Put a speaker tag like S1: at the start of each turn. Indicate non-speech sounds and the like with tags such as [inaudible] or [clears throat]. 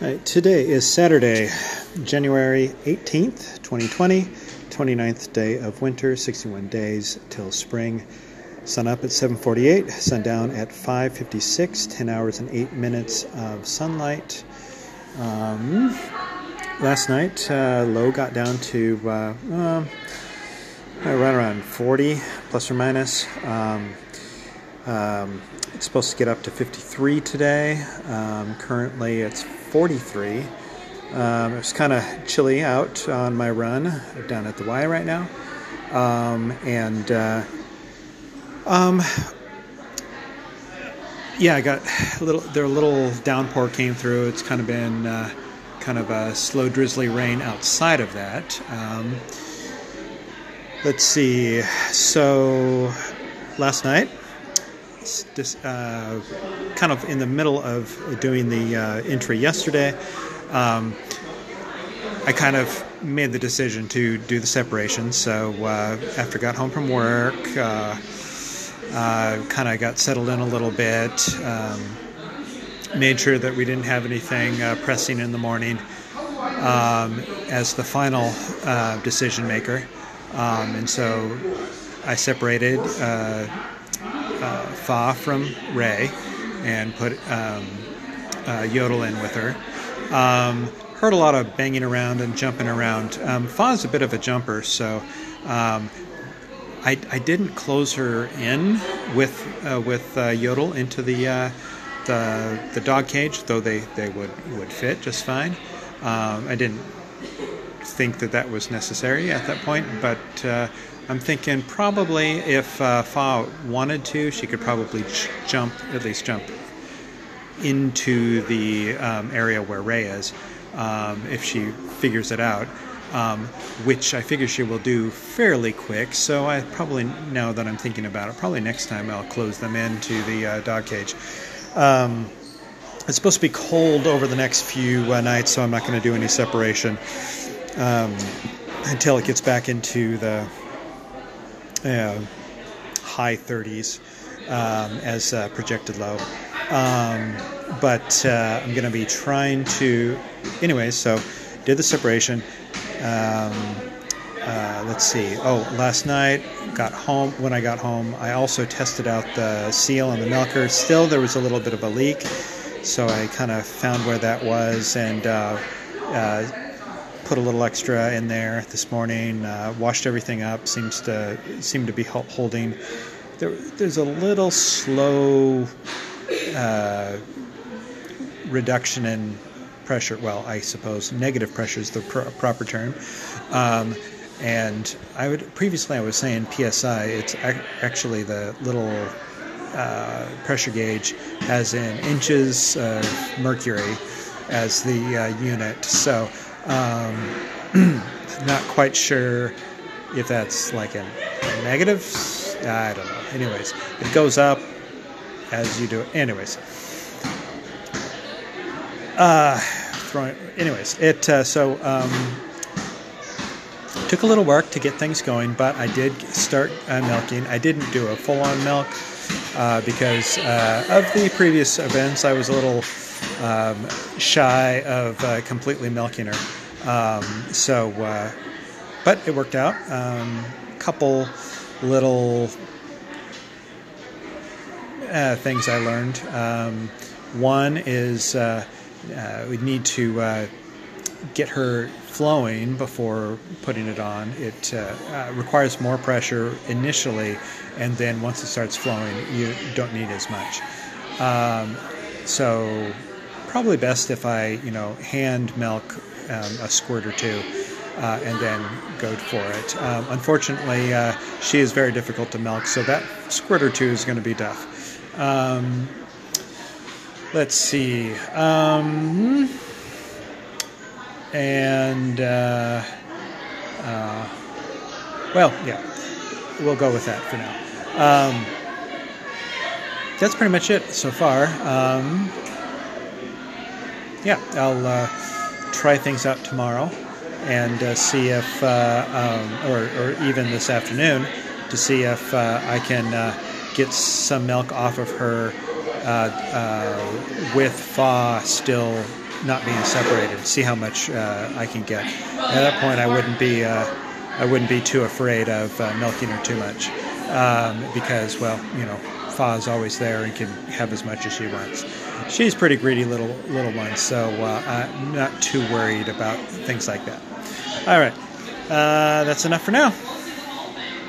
S1: Right, today is Saturday, January 18th, 2020, 29th day of winter, 61 days till spring. Sun up at 7:48, sundown at 5:56, 10 hours and 8 minutes of sunlight. Um, last night, uh, low got down to uh, uh, right around 40, plus or minus. Um, um, it's supposed to get up to 53 today. Um, currently, it's 43. Um, was kind of chilly out on my run down at the Y right now. Um, and uh, um, yeah, I got a little. There a little downpour came through. It's kind of been uh, kind of a slow drizzly rain outside of that. Um, let's see. So last night uh, kind of in the middle of doing the uh, entry yesterday, um, I kind of made the decision to do the separation. So uh, after I got home from work, uh, uh, kind of got settled in a little bit, um, made sure that we didn't have anything uh, pressing in the morning um, as the final decision maker. Um, and so I separated uh, Fa from Ray and put um, uh, Yodel in with her. Um, heard a lot of banging around and jumping around. Um, Fa's a bit of a jumper, so um, I, I, didn't close her in with uh, with uh, Yodel into the, uh, the the dog cage, though they, they would, would fit just fine. Um, I didn't think that that was necessary at that point, but uh, I'm thinking probably if uh, Fa wanted to, she could probably jump, at least jump into the um, area where Ray is, um, if she figures it out. Um, which I figure she will do fairly quick. So I probably, now that I'm thinking about it, probably next time I'll close them into the uh, dog cage. Um, it's supposed to be cold over the next few uh, nights, so I'm not going to do any separation um, until it gets back into the uh, high 30s um, as uh, projected low. Um, but uh, I'm going to be trying to, anyway, so did the separation. Um, uh, let's see. Oh, last night got home. When I got home, I also tested out the seal and the milker. Still, there was a little bit of a leak, so I kind of found where that was and uh, uh, put a little extra in there this morning. Uh, washed everything up. Seems to seem to be holding. There, there's a little slow uh, reduction in pressure. Well, I suppose negative pressure is the proper term. Um, and I would previously I was saying psi. It's ac- actually the little uh, pressure gauge has in inches of mercury as the uh, unit. So um, [clears throat] not quite sure if that's like a, a negative. I don't know. Anyways, it goes up as you do it. Anyways, uh, throwing. Anyways, it uh, so um, took a little work to get things going, but I did start uh, milking. I didn't do a full-on milk uh, because uh, of the previous events. I was a little um, shy of uh, completely milking her. Um, so, uh, but it worked out. A um, couple little uh, things I learned. Um, one is uh, uh, we need to uh, get her flowing before putting it on. It requires more pressure initially, and then once it starts flowing, you don't need as much. Um, so probably best if I, you know, hand milk um, a squirt or two. Uh, and then go for it. Um, unfortunately, uh, she is very difficult to milk, so that squirt or two is going to be tough. Um, let's see. Um, and, uh, uh, well, yeah, we'll go with that for now. Um, that's pretty much it so far. Um, yeah, I'll uh, try things out tomorrow and uh, see if, uh, um, or, or, even this afternoon, to see if uh, I can uh, get some milk off of her with Fa still not being separated. See how much I can get. At that point, I wouldn't be I wouldn't be too afraid of milking her too much um, because, well, you know, Fa is always there and can have as much as she wants. She's pretty greedy little little one, so uh, I'm not too worried about things like that. All right, uh, that's enough for now.